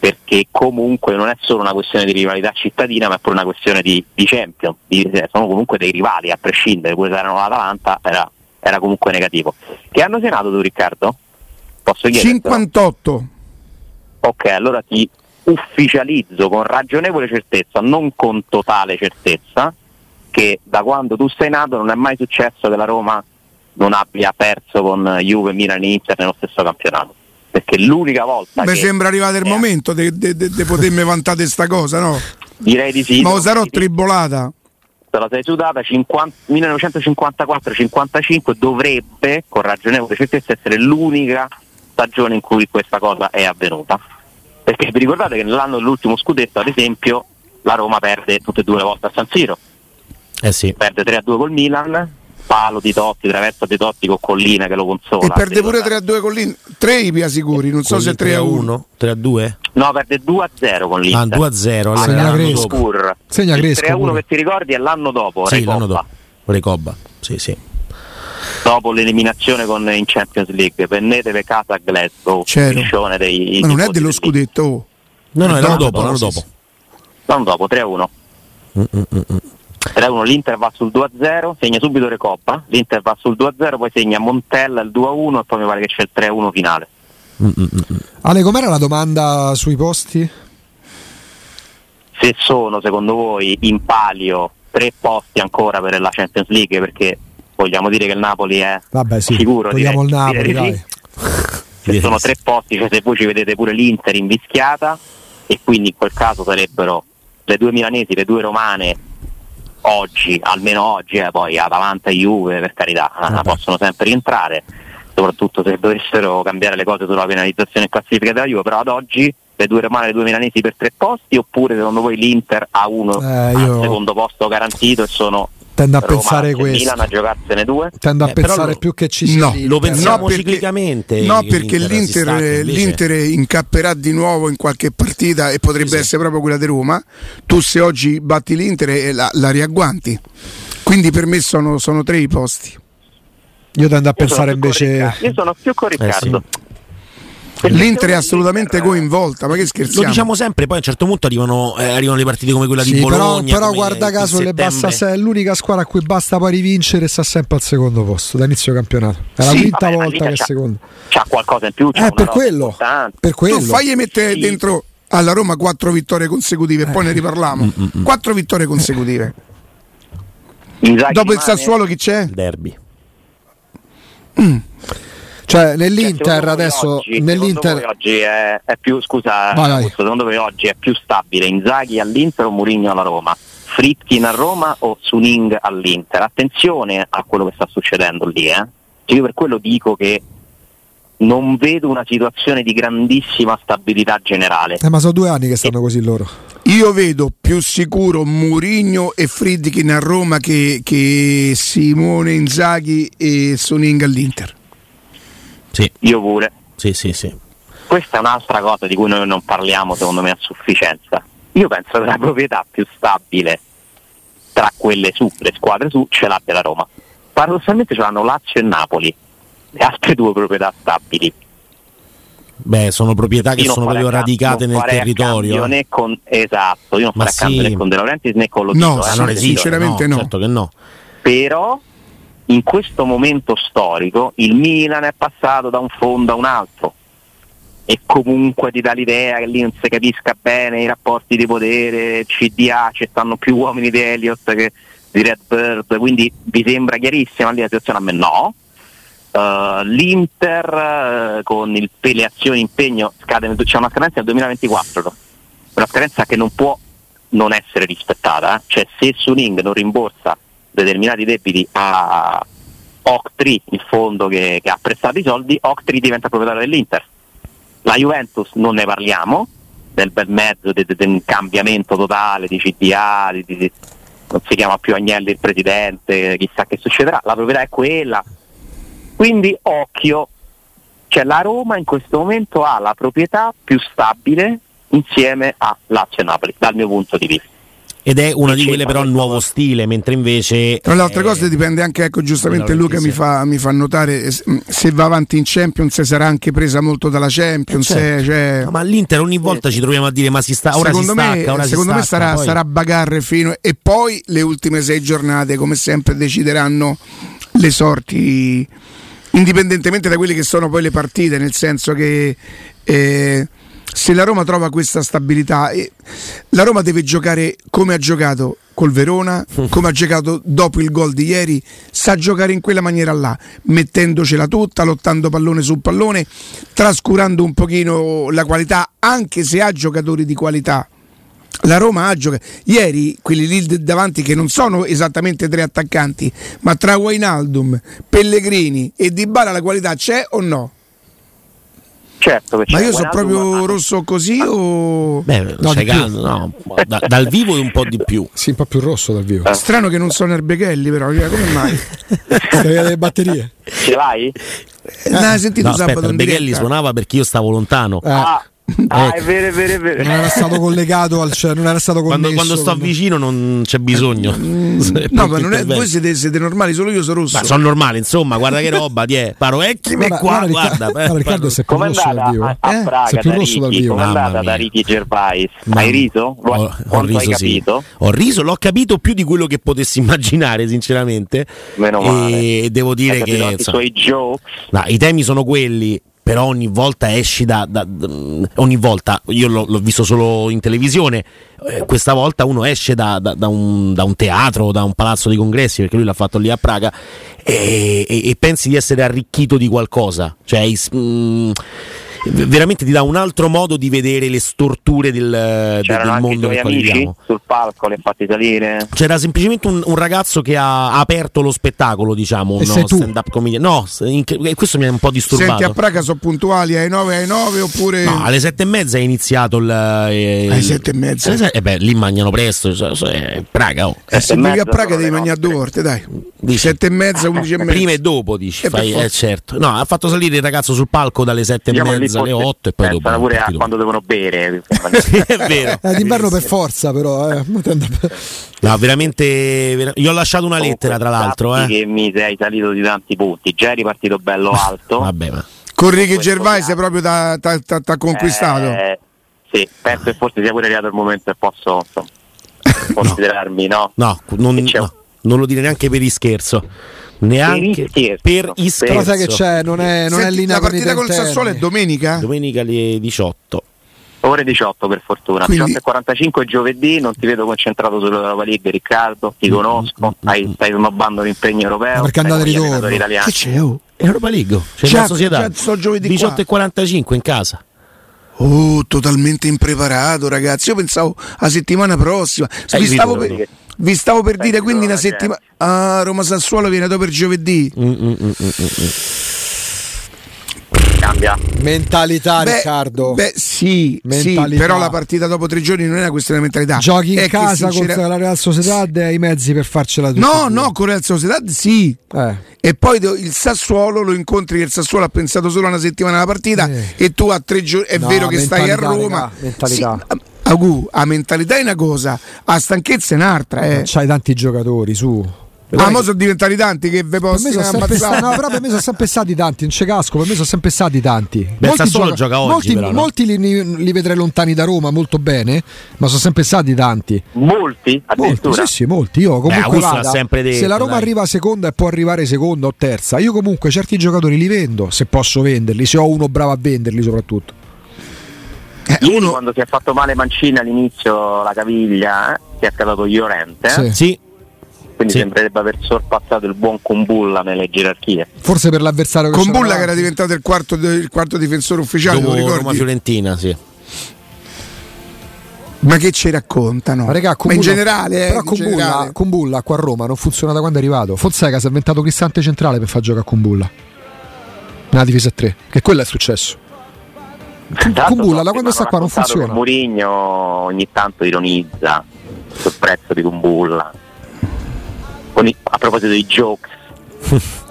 perché comunque non è solo una questione di rivalità cittadina, ma è pure una questione di, di champion, di- eh, sono comunque dei rivali, a prescindere, pure se erano l'Atalanta, era, era comunque negativo. Che hanno senato tu Riccardo? Posso chiedere? 58. Ok, allora ti ufficializzo con ragionevole certezza, non con totale certezza, che da quando tu sei nato non è mai successo che la Roma non abbia perso con Juve, Milan e Inter nello stesso campionato. Perché l'unica volta Mi che sembra arrivato il Eh, momento di potermi vantare sta cosa, no? direi di sì. Ma lo sarò tribolata. la sei sudata 50 1954-55 dovrebbe con ragionevole certezza essere l'unica stagione in cui questa cosa è avvenuta perché vi ricordate che nell'anno dell'ultimo scudetto ad esempio la Roma perde tutte e due le volte a San Siro Eh sì. perde 3-2 col Milan palo di Totti, traverso di Totti con Collina che lo consola E perde pure ricordate? 3 a 2 con l'Inter. 3 i pia sicuri, non so Con se il 3 a 1. 3 a 2? no perde 2-0 con Ah, l'Inter 2 a 0. Allora Segna. Pur. Segna il Crespo 3-1 pure. che ti ricordi è l'anno dopo Sì, Recoba. l'anno dopo. Recoba. Sì, sì. dopo l'eliminazione con, in Champions League Pennete per casa a Glasgow striscione dei Ma non è dello del scudetto. No, no, Eh, l'anno dopo, dopo, l'anno dopo. sì. L'anno dopo 3-1 Mm, 3-1 l'Inter va sul 2-0 segna subito Recoppa l'Inter va sul 2-0 poi segna Montella il 2-1 e poi mi pare che c'è il 3-1 finale Mm, mm, mm. Ale, com'era la domanda sui posti? se sono secondo voi in palio tre posti ancora per la Champions League perché vogliamo dire che il Napoli è Vabbè, sì, sicuro togliamo direi- il Napoli, direi sì. se sono tre posti, cioè se voi ci vedete pure l'Inter invischiata e quindi in quel caso sarebbero le due milanesi, le due romane oggi, almeno oggi, eh, poi Atalanta e Juve per carità, eh, possono sempre rientrare, soprattutto se dovessero cambiare le cose sulla penalizzazione e classifica della Juve, però ad oggi le due romane e le due milanesi per tre posti oppure secondo voi l'Inter ha uno Eh, io- al secondo posto garantito e sono Tendo a Roma pensare questo. Milan a giocarsene due? Tendo a Eh, pensare lo- più che ci sia No, l'Inter. lo pensiamo No, perché- ciclicamente. No, perché l'Inter l'Inter, l'Inter incapperà di nuovo in qualche partita e potrebbe Sì, sì. essere proprio quella di Roma. Tu se oggi batti l'Inter e la, la riagguanti. Quindi per me sono, sono tre i posti. Io tendo a Io pensare invece. Io sono più con Eh, Riccardo. sì. L'Inter è assolutamente coinvolta, ma che Lo scherziamo? diciamo sempre, poi a un certo punto arrivano, eh, arrivano le partite come quella Sì, di però, Bologna. però come guarda caso basta se- è l'unica squadra a cui basta poi rivincere e sta sempre al secondo posto da inizio campionato. È la Sì, quinta vabbè, volta che è secondo. C'ha qualcosa in più, c'ha Eh, una per quello, per quello. Tu fagli mettere Sì. dentro alla Roma quattro vittorie consecutive e poi ne Mm, riparliamo. Quattro vittorie consecutive. Inzaghi Dopo il Sassuolo chi c'è? Derby. Cioè Cioè, nell'Inter secondo voi adesso oggi, nell'Inter oggi è, è più scusa Vai, secondo voi oggi è più stabile Inzaghi all'Inter o Mourinho alla Roma Fritkin a Roma o Suning all'Inter attenzione a quello che sta succedendo lì eh. Cioè, io per quello dico che non vedo una situazione di grandissima stabilità generale eh, ma sono due anni che stanno così loro. Io vedo più sicuro Mourinho e Friedkin a Roma che, che Simone Inzaghi e Soning all'Inter. Sì, io pure sì, sì, sì. questa è un'altra cosa di cui noi non parliamo secondo me a sufficienza. Io penso che la proprietà più stabile tra quelle su, le squadre su, ce l'abbia la Roma. Paradossalmente ce l'hanno Lazio e Napoli, le altre due proprietà stabili. Beh, sono proprietà che sono proprio radicate non nel territorio. né con, esatto, io non farei a cambio sì. né con De Laurentiis né con lo No, eh, sì, non sì, esiste, sinceramente no. Certo che no. però in questo momento storico il Milan è passato da un fondo a un altro e comunque ti dà l'idea che lì non si capisca bene i rapporti di potere, CDA, ci stanno più uomini di Elliott che di Redbird, quindi vi sembra chiarissima la situazione? A me no. Uh, L'Inter uh, con il, le azioni impegno scade nel, c'è una scadenza nel 2024 una scadenza che non può non essere rispettata eh. cioè se Suning non rimborsa determinati debiti a Octri il fondo che, che ha prestato i soldi Octri diventa proprietario dell'Inter la Juventus non ne parliamo del bel mezzo di un cambiamento totale di CDA di- di- non si chiama più Agnelli il presidente chissà che succederà la proprietà è quella quindi occhio, cioè la Roma in questo momento ha la proprietà più stabile insieme a Lazio e Napoli, dal mio punto di vista. Ed è una di quelle però a questo? nuovo stile, mentre invece... Tra le altre eh, cose dipende anche, ecco, giustamente Luca mi fa, mi fa notare eh, se va avanti in Champions sarà anche presa molto dalla Champions. Eh, certo. eh, cioè, No, ma l'Inter ogni volta ci troviamo a dire ma si sta, ora secondo si stacca, me, ora secondo si me stacca, sarà, poi- sarà bagarre fino e poi le ultime sei giornate come sempre decideranno le sorti indipendentemente da quelle che sono poi le partite, nel senso che eh, se la Roma trova questa stabilità, la Roma deve giocare come ha giocato col Verona, [laughs] come ha giocato dopo il gol di ieri, sa giocare in quella maniera là, mettendocela tutta, lottando pallone su pallone, trascurando un pochino la qualità, anche se ha giocatori di qualità. La Roma ha giocato ieri quelli lì davanti che non sono esattamente tre attaccanti, ma tra Wainaldum, Pellegrini e Dybala la qualità c'è o no? Certo che Ma io sono proprio ma- rosso così o Beh, No, calmo, no. Da- dal vivo è un po' di più. Sì, un po' più rosso dal vivo. strano che non sono Erbechelli però, eh, come mai? [laughs] Stai delle batterie. Ce l'hai? Eh, l'hai sentito No, sabato aspetta, diretta? suonava perché io stavo lontano. Ah, ah, ecco. è vero, è vero, è vero. non era stato collegato al cioè, non era stato Quando, connesso quando sto vicino non c'è bisogno. [laughs] No, ma non è, voi siete, siete normali, solo io sono rosso. Ma sono normale, insomma, guarda che roba, [laughs] ti è. Paro, eh, chi me Guarda, qua, guarda, guarda. eh, Riccardo sei più rosso dal andata vivo. a, a Eh? Praga Sei più da rosso dal vivo. Com'è andata da. Ricky Gervais? Mamma- Hai riso? Lo- Ho, ho quanto hai riso, sì. capito? Ho riso, l'ho capito più di quello che potessi immaginare, sinceramente. Meno male. E devo dire Hai che capito i suoi jokes? no, i temi sono quelli. Però ogni volta esci da. da- da- ogni volta, io l'ho, l'ho visto solo in televisione. eh, questa volta uno esce da, un, da un teatro, da un palazzo di congressi, perché lui l'ha fatto lì a Praga, e, e- e pensi di essere arricchito di qualcosa. Cioè, is- mm, veramente ti dà un altro modo di vedere le storture del, del- C'erano del mondo nel quale viviamo. sul palco, le hai fatti salire? C'era semplicemente un, un ragazzo che ha aperto lo spettacolo, diciamo, E uno sei tu? stand-up comedian. No, s- in- e questo mi ha un po' disturbato. Senti, a Praga sono puntuali ai 9 ai 9 oppure No, alle sette e mezza è iniziato il. eh, Alle il- sette e mezza? alle sette- eh beh, lì mangiano presto. cioè, cioè, Praga, oh. Eh, se e vivi mezza a Praga devi mangiare due volte, dai. Dici? 7 e mezza, 11 e mezza. Prima e dopo dici, Eh, fai, eh, certo. No, ha fatto salire il ragazzo sul palco dalle sette e lì mezza alle forse otto e poi dopo. pensano pure a quando devono bere. [laughs] È vero. Eh, d'inverno per forza, però. Eh. No, veramente. vera- Gli ho lasciato una lettera, tra l'altro. Eh. che mi sei salito di tanti punti. Già eri partito bello [laughs] alto. Vabbè, ma. Con Ricky Gervais è proprio da, da- da- da conquistato. Eh, sì, penso che forse sia pure arrivato il momento che posso insomma, considerarmi, no? No, non, Che c'è- no, non lo dire neanche per ischerzo. Neanche Per ischerzo. sai che c'è, non è, non è Senti, linea la partita col. Sassuolo è domenica? Domenica alle 18. Ore 18 per fortuna, Quindi- 18 e 45 è giovedì, non ti vedo concentrato sull'Europa League Riccardo, ti conosco, hai- stai snobbando l'impegno europeo, Ma perché stai andate ritorno? Che c'è? Oh, Europa League. C'è Già- la società. già sto giovedì 18 qua. e 45 in casa. Oh, totalmente impreparato, ragazzi. Io pensavo a settimana prossima. Vi, stavo per, vi stavo per Stai dire quindi una la settimana. Ah, Roma Sassuolo viene dopo per giovedì. Mm, mm, mm. Cambia. Mentalità, Riccardo. beh, sì, sì, Mentalità. però la partita dopo tre giorni non è una questione di mentalità. Giochi in È casa sincera- contro la Real Sociedad e hai i mezzi per farcela tutta. No, no, con Real Sociedad sì. Eh. E poi il Sassuolo lo incontri che il Sassuolo ha pensato solo a una settimana alla partita Eh. e tu a tre giorni è No, vero che stai a Roma. raga, mentalità. Sì, a- Agu, a mentalità è una cosa, a stanchezza è un'altra, eh. C'hai tanti giocatori, su. Ah, mo sono diventati tanti che ve Per me stati, no, però per me sono sempre stati tanti, non c'è casco, per me sono sempre stati tanti. Beh, il Sassuolo gioca oggi, molti, però, no? molti li, li vedrei lontani da Roma molto bene, ma sono sempre stati tanti. Molti, Molti, sì, sì, molti. Io comunque l'ha vada, sempre detto, se la Roma dai. arriva seconda e può arrivare seconda o terza, io comunque certi giocatori li vendo, se posso venderli, se ho uno bravo a venderli soprattutto. Eh, Ieri uno, quando si è fatto male Mancini all'inizio la caviglia, eh, si è accadato Llorente, eh, Sì. Sì, quindi Sì. sembrerebbe aver sorpassato il buon Kumbulla nelle gerarchie. Forse per l'avversario che con c'era Bulla che era diventato il quarto, il quarto difensore ufficiale, dopo lo ricordi? Roma-Fiorentina, sì. Ma che ci raccontano? Ma, regà, Ma in Kumbulla- generale, eh, però in Kumbulla, generale. Kumbulla qua a Roma non funziona da quando è arrivato. Fonseca si è inventato Cristante centrale per far giocare a Kumbulla. Nella difesa a 3, che quello è successo. Kumbulla, da quando sta qua non funziona. Mourinho ogni tanto ironizza sul prezzo di Kumbulla. I- a proposito di jokes, [laughs]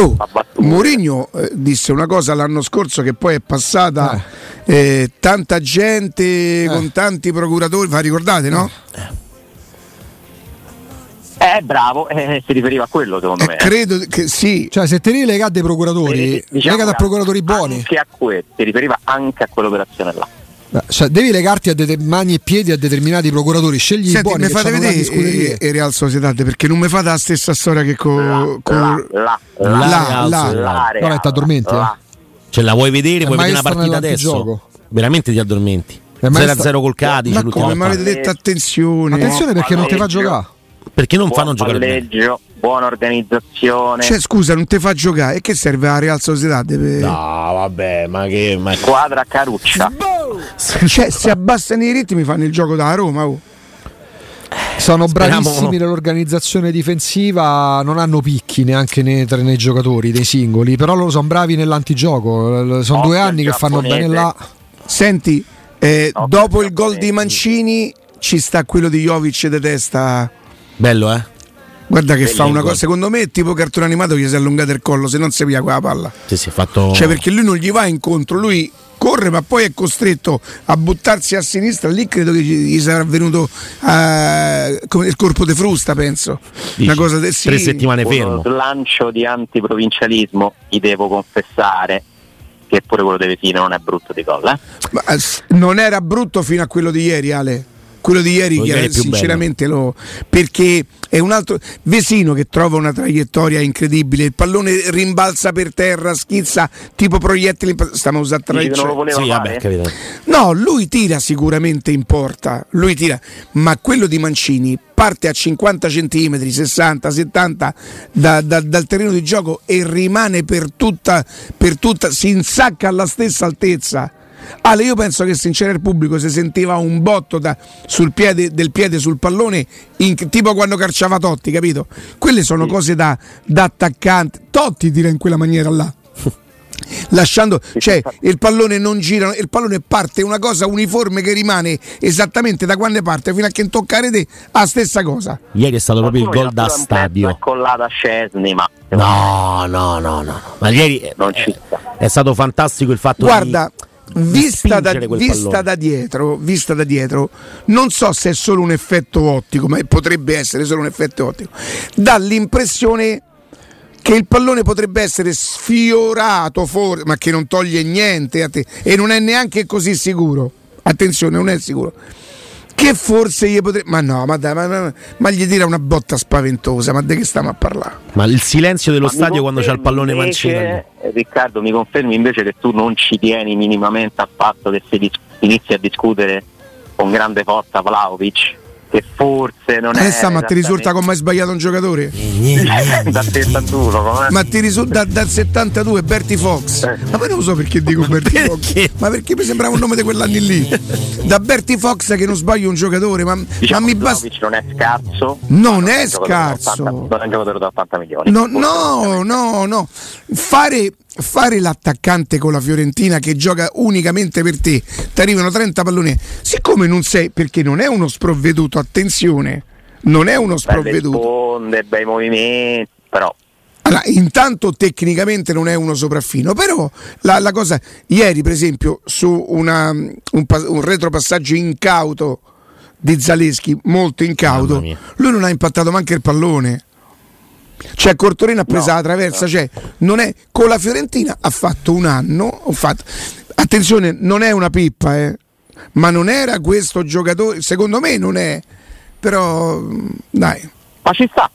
Oh. Mourinho eh, disse una cosa l'anno scorso che poi è passata eh, tanta gente con tanti procuratori, fa ricordate no? Eh, bravo, eh, si riferiva a quello secondo me. Eh, credo che sì, Cioè, se te ne legate dei procuratori, Eh, diciamo legate a procuratori buoni. Anche a que- si riferiva anche a quell'operazione là. Eh, cioè, devi legarti a det- mani e piedi a determinati procuratori, scegli i Senti, buoni mi fate vedere scuderie. eh, eh, Real Sociedad perché non mi fate la stessa storia che con La, la, la, La là. Sociedad. la Real, No, t'addormenti, la. Ce la vuoi vedere? È Vuoi vedere una partita adesso? Veramente ti addormenti. È maestro- 0-0 col Cadice. Ma come mi avete detto attenzione? Attenzione perché non ti fa giocare. Perché non buon fanno giocare bene? palleggio, buona organizzazione, Cioè, scusa, non ti fa giocare. E che serve la Real Sociedad? Per- No, vabbè, ma che. Ma... squadra caruccia. Cioè, se abbassano i ritmi fanno il gioco da Roma. oh. Sono Speriamo bravissimi no. nell'organizzazione difensiva, non hanno picchi neanche nei, tra- nei giocatori, nei singoli, però loro sono bravi nell'antigioco. Sono due anni che fanno bene là. Senti, eh, dopo il gol di Mancini ci sta quello di Jovic di testa. Bello, eh? Guarda che fa il una cosa, secondo me è tipo cartone animato gli si è allungato il collo, se non si via quella palla. Sì, si è fatto. Cioè perché lui non gli va incontro, lui corre ma poi è costretto a buttarsi a sinistra, lì credo che gli sarà venuto eh, come il corpo di frusta, penso. Dici, Una cosa de- sì. Tre settimane Uno fermo. slancio di antiprovincialismo, gli devo confessare che pure quello deve fine non è brutto di gol. Eh? Ma, eh, non era brutto fino a quello di ieri, Ale. Quello di ieri, che sinceramente lo. Perché è un altro. Vesino che trova una traiettoria incredibile. Il pallone rimbalza per terra, schizza tipo proiettili. Stiamo usando voleva Sì, vabbè. No, lui tira sicuramente in porta, lui tira, ma quello di Mancini parte a 50 cm, 60, 70 da- da- dal terreno di gioco e rimane per tutta, per tutta, si insacca alla stessa altezza. Ale, io penso che sincero il pubblico si sentiva un botto da- sul piede, del piede sul pallone, in- tipo quando calciava Totti, capito? Quelle sono cose da, da attaccante. Totti tira in quella maniera là [laughs] lasciando cioè il pallone non gira il pallone parte una cosa uniforme che rimane esattamente da quando parte fino a che tocca la rete la stessa cosa Ieri è stato proprio il gol da stadio. accollato a Scesni, ma No, no, no, no. Ma ieri è, Non ci sta. è stato fantastico il fatto guarda di, di vista, da, vista da dietro vista da dietro non so se è solo un effetto ottico ma potrebbe essere solo un effetto ottico. Dà l'impressione che il pallone potrebbe essere sfiorato for- ma che non toglie niente a te. E non è neanche così sicuro. Attenzione non è sicuro che forse gli potrebbe ma no ma dai ma, ma- ma gli tira una botta spaventosa ma di che stiamo a parlare? Ma il silenzio dello Ma stadio quando c'è il pallone invece, eh, Riccardo, mi confermi invece che tu non ci tieni minimamente al fatto che si dis- inizi a discutere con grande forza Vlaovic, che forse non è. Eh, ma ti risulta come hai sbagliato un giocatore? [laughs] da 71, com'è? Ma ti risulta dal 72 Berti Fox. Eh. Ma poi non so perché dico Berti Fox. Ma perché mi sembrava un nome di quell'anni lì. Da Berti Fox che non sbaglio un giocatore, ma, Diciamo ma mi che basta. Non è scarso. Non ma è da scarso. 80 non è un giocatore da 80 milioni. No, no, no, no. Fare, fare l'attaccante con la Fiorentina che gioca unicamente per te, ti arrivano 30 palloni. Siccome non sei, perché non è uno sprovveduto, attenzione, non è uno sprovveduto. sponde, bei movimenti, però Allora, intanto tecnicamente non è uno sopraffino, però la, la cosa, ieri per esempio su una- un, un retropassaggio incauto di Zaleschi, molto incauto, lui non ha impattato manco il pallone. Cioè Cortorino ha preso No, la traversa, cioè non è, con la Fiorentina ha fatto un anno, ho fatto, attenzione, non è una pippa, eh, ma non era questo giocatore, secondo me non è, però mm, dai. ma ci sta,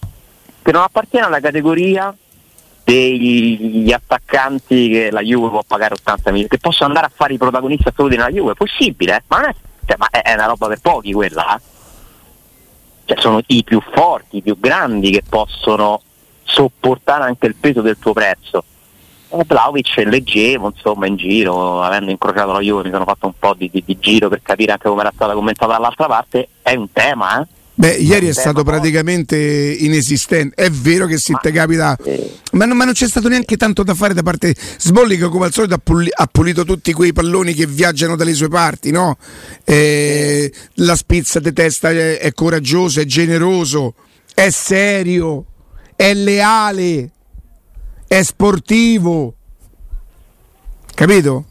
che non appartiene alla categoria degli attaccanti che la Juve può pagare 80 milioni, che possono andare a fare i protagonisti assoluti nella Juve, è possibile, ma, non è, cioè, ma è una roba per pochi quella, eh? cioè, sono i più forti, i più grandi che possono sopportare anche il peso del tuo prezzo. E Vlaovic leggevo, insomma, in giro, avendo incrociato la Juve mi sono fatto un po' di, di- di giro per capire anche come era stata commentata dall'altra parte, è un tema, eh? Beh, ieri è stato praticamente inesistente. È vero che se te capita, ma, non- ma non c'è stato neanche tanto da fare da parte. Sbolli che come al solito ha, puli- ha pulito tutti quei palloni che viaggiano dalle sue parti, no? Eh, la spizza di testa è, è coraggioso, è generoso, è serio, è leale, è sportivo. Capito?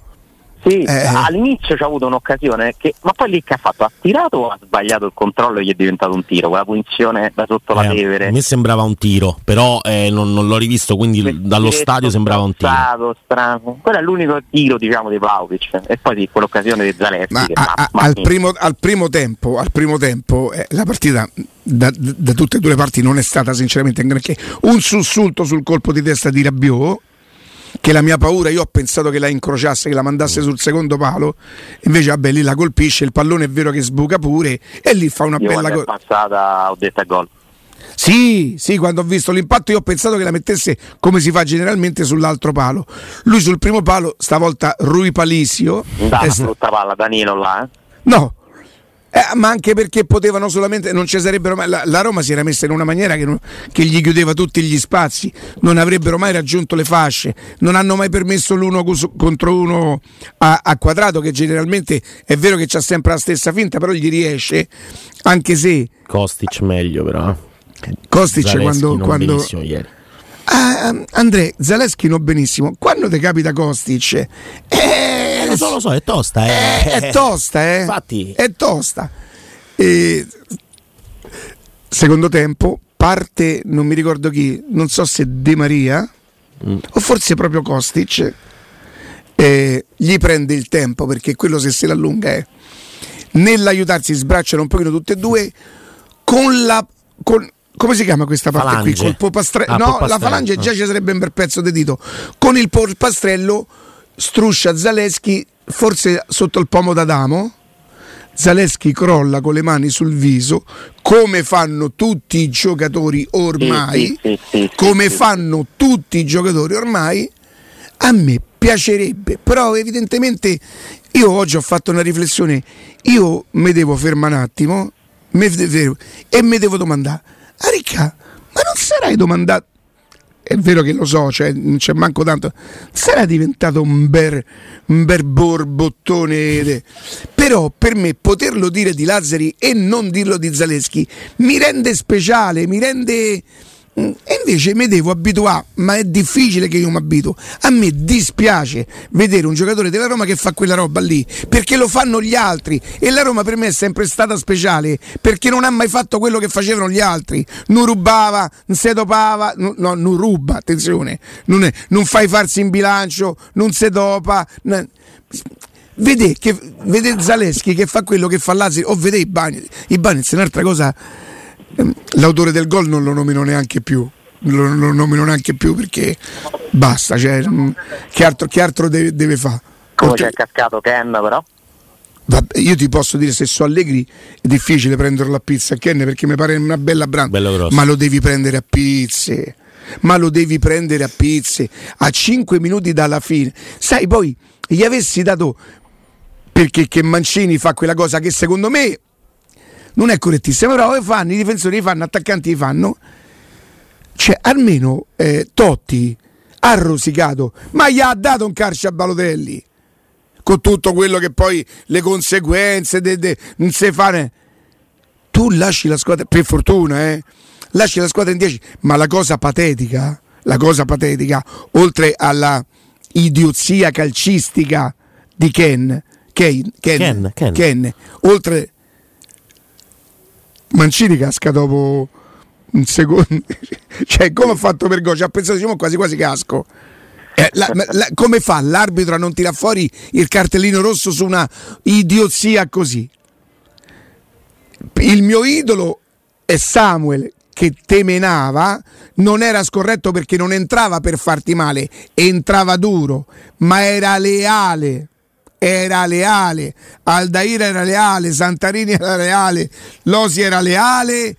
Sì, Eh. all'inizio c'ha avuto un'occasione, che, ma poi lì che ha fatto? Ha tirato o ha sbagliato il controllo e gli è diventato un tiro? Quella punizione da sotto la Eh, tevere. a me sembrava un tiro, però eh, non, non l'ho rivisto, quindi l- dallo Vestito, stadio sembrava un tiro. strozzato, strano. Quello è l'unico tiro diciamo di Vlaovic e poi di quell'occasione di Zaleschi. Ma a- ma- al, primo, al primo tempo, al primo tempo eh, la partita da, da tutte e due le parti non è stata sinceramente un granché. Un sussulto sul colpo di testa di Rabiot, che la mia paura, io ho pensato che la incrociasse, che la mandasse sul secondo palo, invece vabbè lì la colpisce, il pallone è vero che sbuca pure e lì fa una io bella cosa. passata ho detto a gol. Sì, sì, quando ho visto l'impatto io ho pensato che la mettesse come si fa generalmente sull'altro palo. Lui sul primo palo, stavolta Rui Palisio. Dava è brutta palla Danilo là. eh. No, Eh, ma anche perché potevano solamente, non ci sarebbero mai. La, la Roma si era messa in una maniera che, non- che gli chiudeva tutti gli spazi, non avrebbero mai raggiunto le fasce, non hanno mai permesso l'uno contro uno a, a quadrato, che generalmente è vero che c'ha sempre la stessa finta, però gli riesce, anche se Kostic meglio però. eh. Kostic Zaleschi quando. quando ieri. Ah, Andrea Zaleschi non benissimo, quando ti capita Kostic? Eh, Lo so, lo so, è tosta. è, Eh. è tosta, eh? Infatti. È tosta. E, secondo tempo, parte, non mi ricordo chi, non so se De Maria Mm. o forse proprio Kostic, e gli prende il tempo perché quello se se l'allunga è. Nell'aiutarsi sbracciano un pochino tutte e due con la... Con, come si chiama questa parte Falange. qui? Col polpastrello. Ah, no, la polpastrello, falange ah. già ci sarebbe un bel pezzo di dito. Con il polpastrello struscia Zaleschi forse sotto il pomo d'Adamo. Zaleschi crolla con le mani sul viso, come fanno tutti i giocatori ormai, come fanno tutti i giocatori ormai, a me piacerebbe, però evidentemente io oggi ho fatto una riflessione, io mi devo fermare un attimo me devo- e mi devo domandare, ah Ricca, ma non sarai domandato, è vero che lo so, cioè, non c'è manco tanto, sarà diventato un bel, un bel borbottone, però per me poterlo dire di Lazzari e non dirlo di Zaleschi mi rende speciale, mi rende... E invece mi devo abituare, ma è difficile che io mi abituo. A me dispiace vedere un giocatore della Roma che fa quella roba lì, perché lo fanno gli altri. E la Roma per me è sempre stata speciale, perché non ha mai fatto quello che facevano gli altri. Non rubava, non si dopava, no, no, non ruba, attenzione, non, è- non fai farsi in bilancio, non si dopa. n- Vede, che, vede Zaleschi che fa quello che fa Lazio, o vede i Bagni, i Bagni è un'altra cosa l'autore del gol non lo nomino neanche più lo, lo nomino neanche più perché basta cioè, mm, che altro, che altro deve, deve fare Come c'è cascato Ken però? vabbè, io ti posso dire se so Allegri è difficile prenderlo a pizza a Ken perché mi pare una bella branda grosso. ma lo devi prendere a pizze. Ma lo devi prendere a pizze. A 5 minuti dalla fine. Sai poi gli avessi dato perché che Mancini fa quella cosa che secondo me non è correttissima, però fanno, i difensori li fanno, attaccanti li fanno. Cioè, almeno eh, Totti ha rosicato, ma gli ha dato un calcio a Balotelli. Con tutto quello che poi le conseguenze de, de- non si fa. Tu lasci la squadra, per fortuna, eh, lasci la squadra in 10, ma la cosa patetica, la cosa patetica, oltre alla idiozia calcistica di Ken, Ken, Ken, Ken, Ken. Ken, oltre Mancini casca dopo un secondo, [laughs] cioè come ha fatto per gol? Ci ha pensato, diciamo quasi quasi casco. Eh, la- la- come fa l'arbitro a non tirare fuori il cartellino rosso su una idiozia così? Il mio idolo è Samuel che temenava, non era scorretto perché non entrava per farti male, entrava duro, ma era leale. Era leale, Aldair era leale, Santarini era leale, Losi era leale,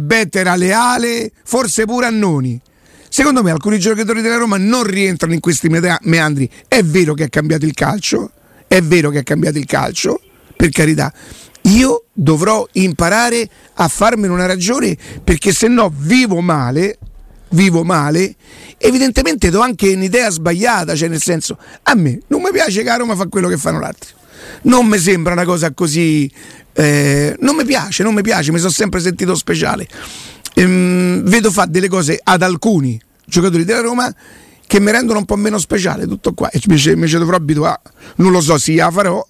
Bet era leale, forse pure Annoni. Secondo me alcuni giocatori della Roma non rientrano in questi meandri. È vero che è cambiato il calcio, è vero che è cambiato il calcio, per carità. Io dovrò imparare a farmene una ragione perché se no vivo male, vivo male, evidentemente do anche un'idea sbagliata, cioè nel senso, a me non mi piace che la Roma fa quello che fanno gli altri. Non mi sembra una cosa così. eh, non mi piace, non mi piace, mi sono sempre sentito speciale. Ehm, vedo fare delle cose ad alcuni giocatori della Roma che mi rendono un po' meno speciale, tutto qua. E mi ci, dovrò abituare. Non lo so se la farò,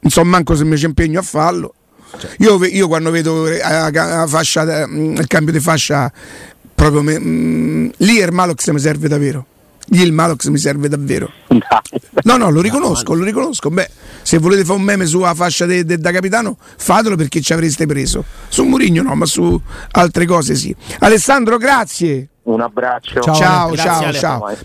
non so manco se mi ci impegno a farlo. Io, ve- io quando vedo eh, la, la fascia, eh, mm, il cambio di fascia, proprio me- mm, lì il Malox mi serve davvero. Lì il Malox mi serve davvero. No, no, lo riconosco, lo riconosco. Beh, se volete fare un meme sulla fascia de- de- da capitano, fatelo perché ci avreste preso. Su Murigno no, ma su altre cose sì. Alessandro, grazie. Un abbraccio. Ciao. Ciao, Grazie, ciao, ciao.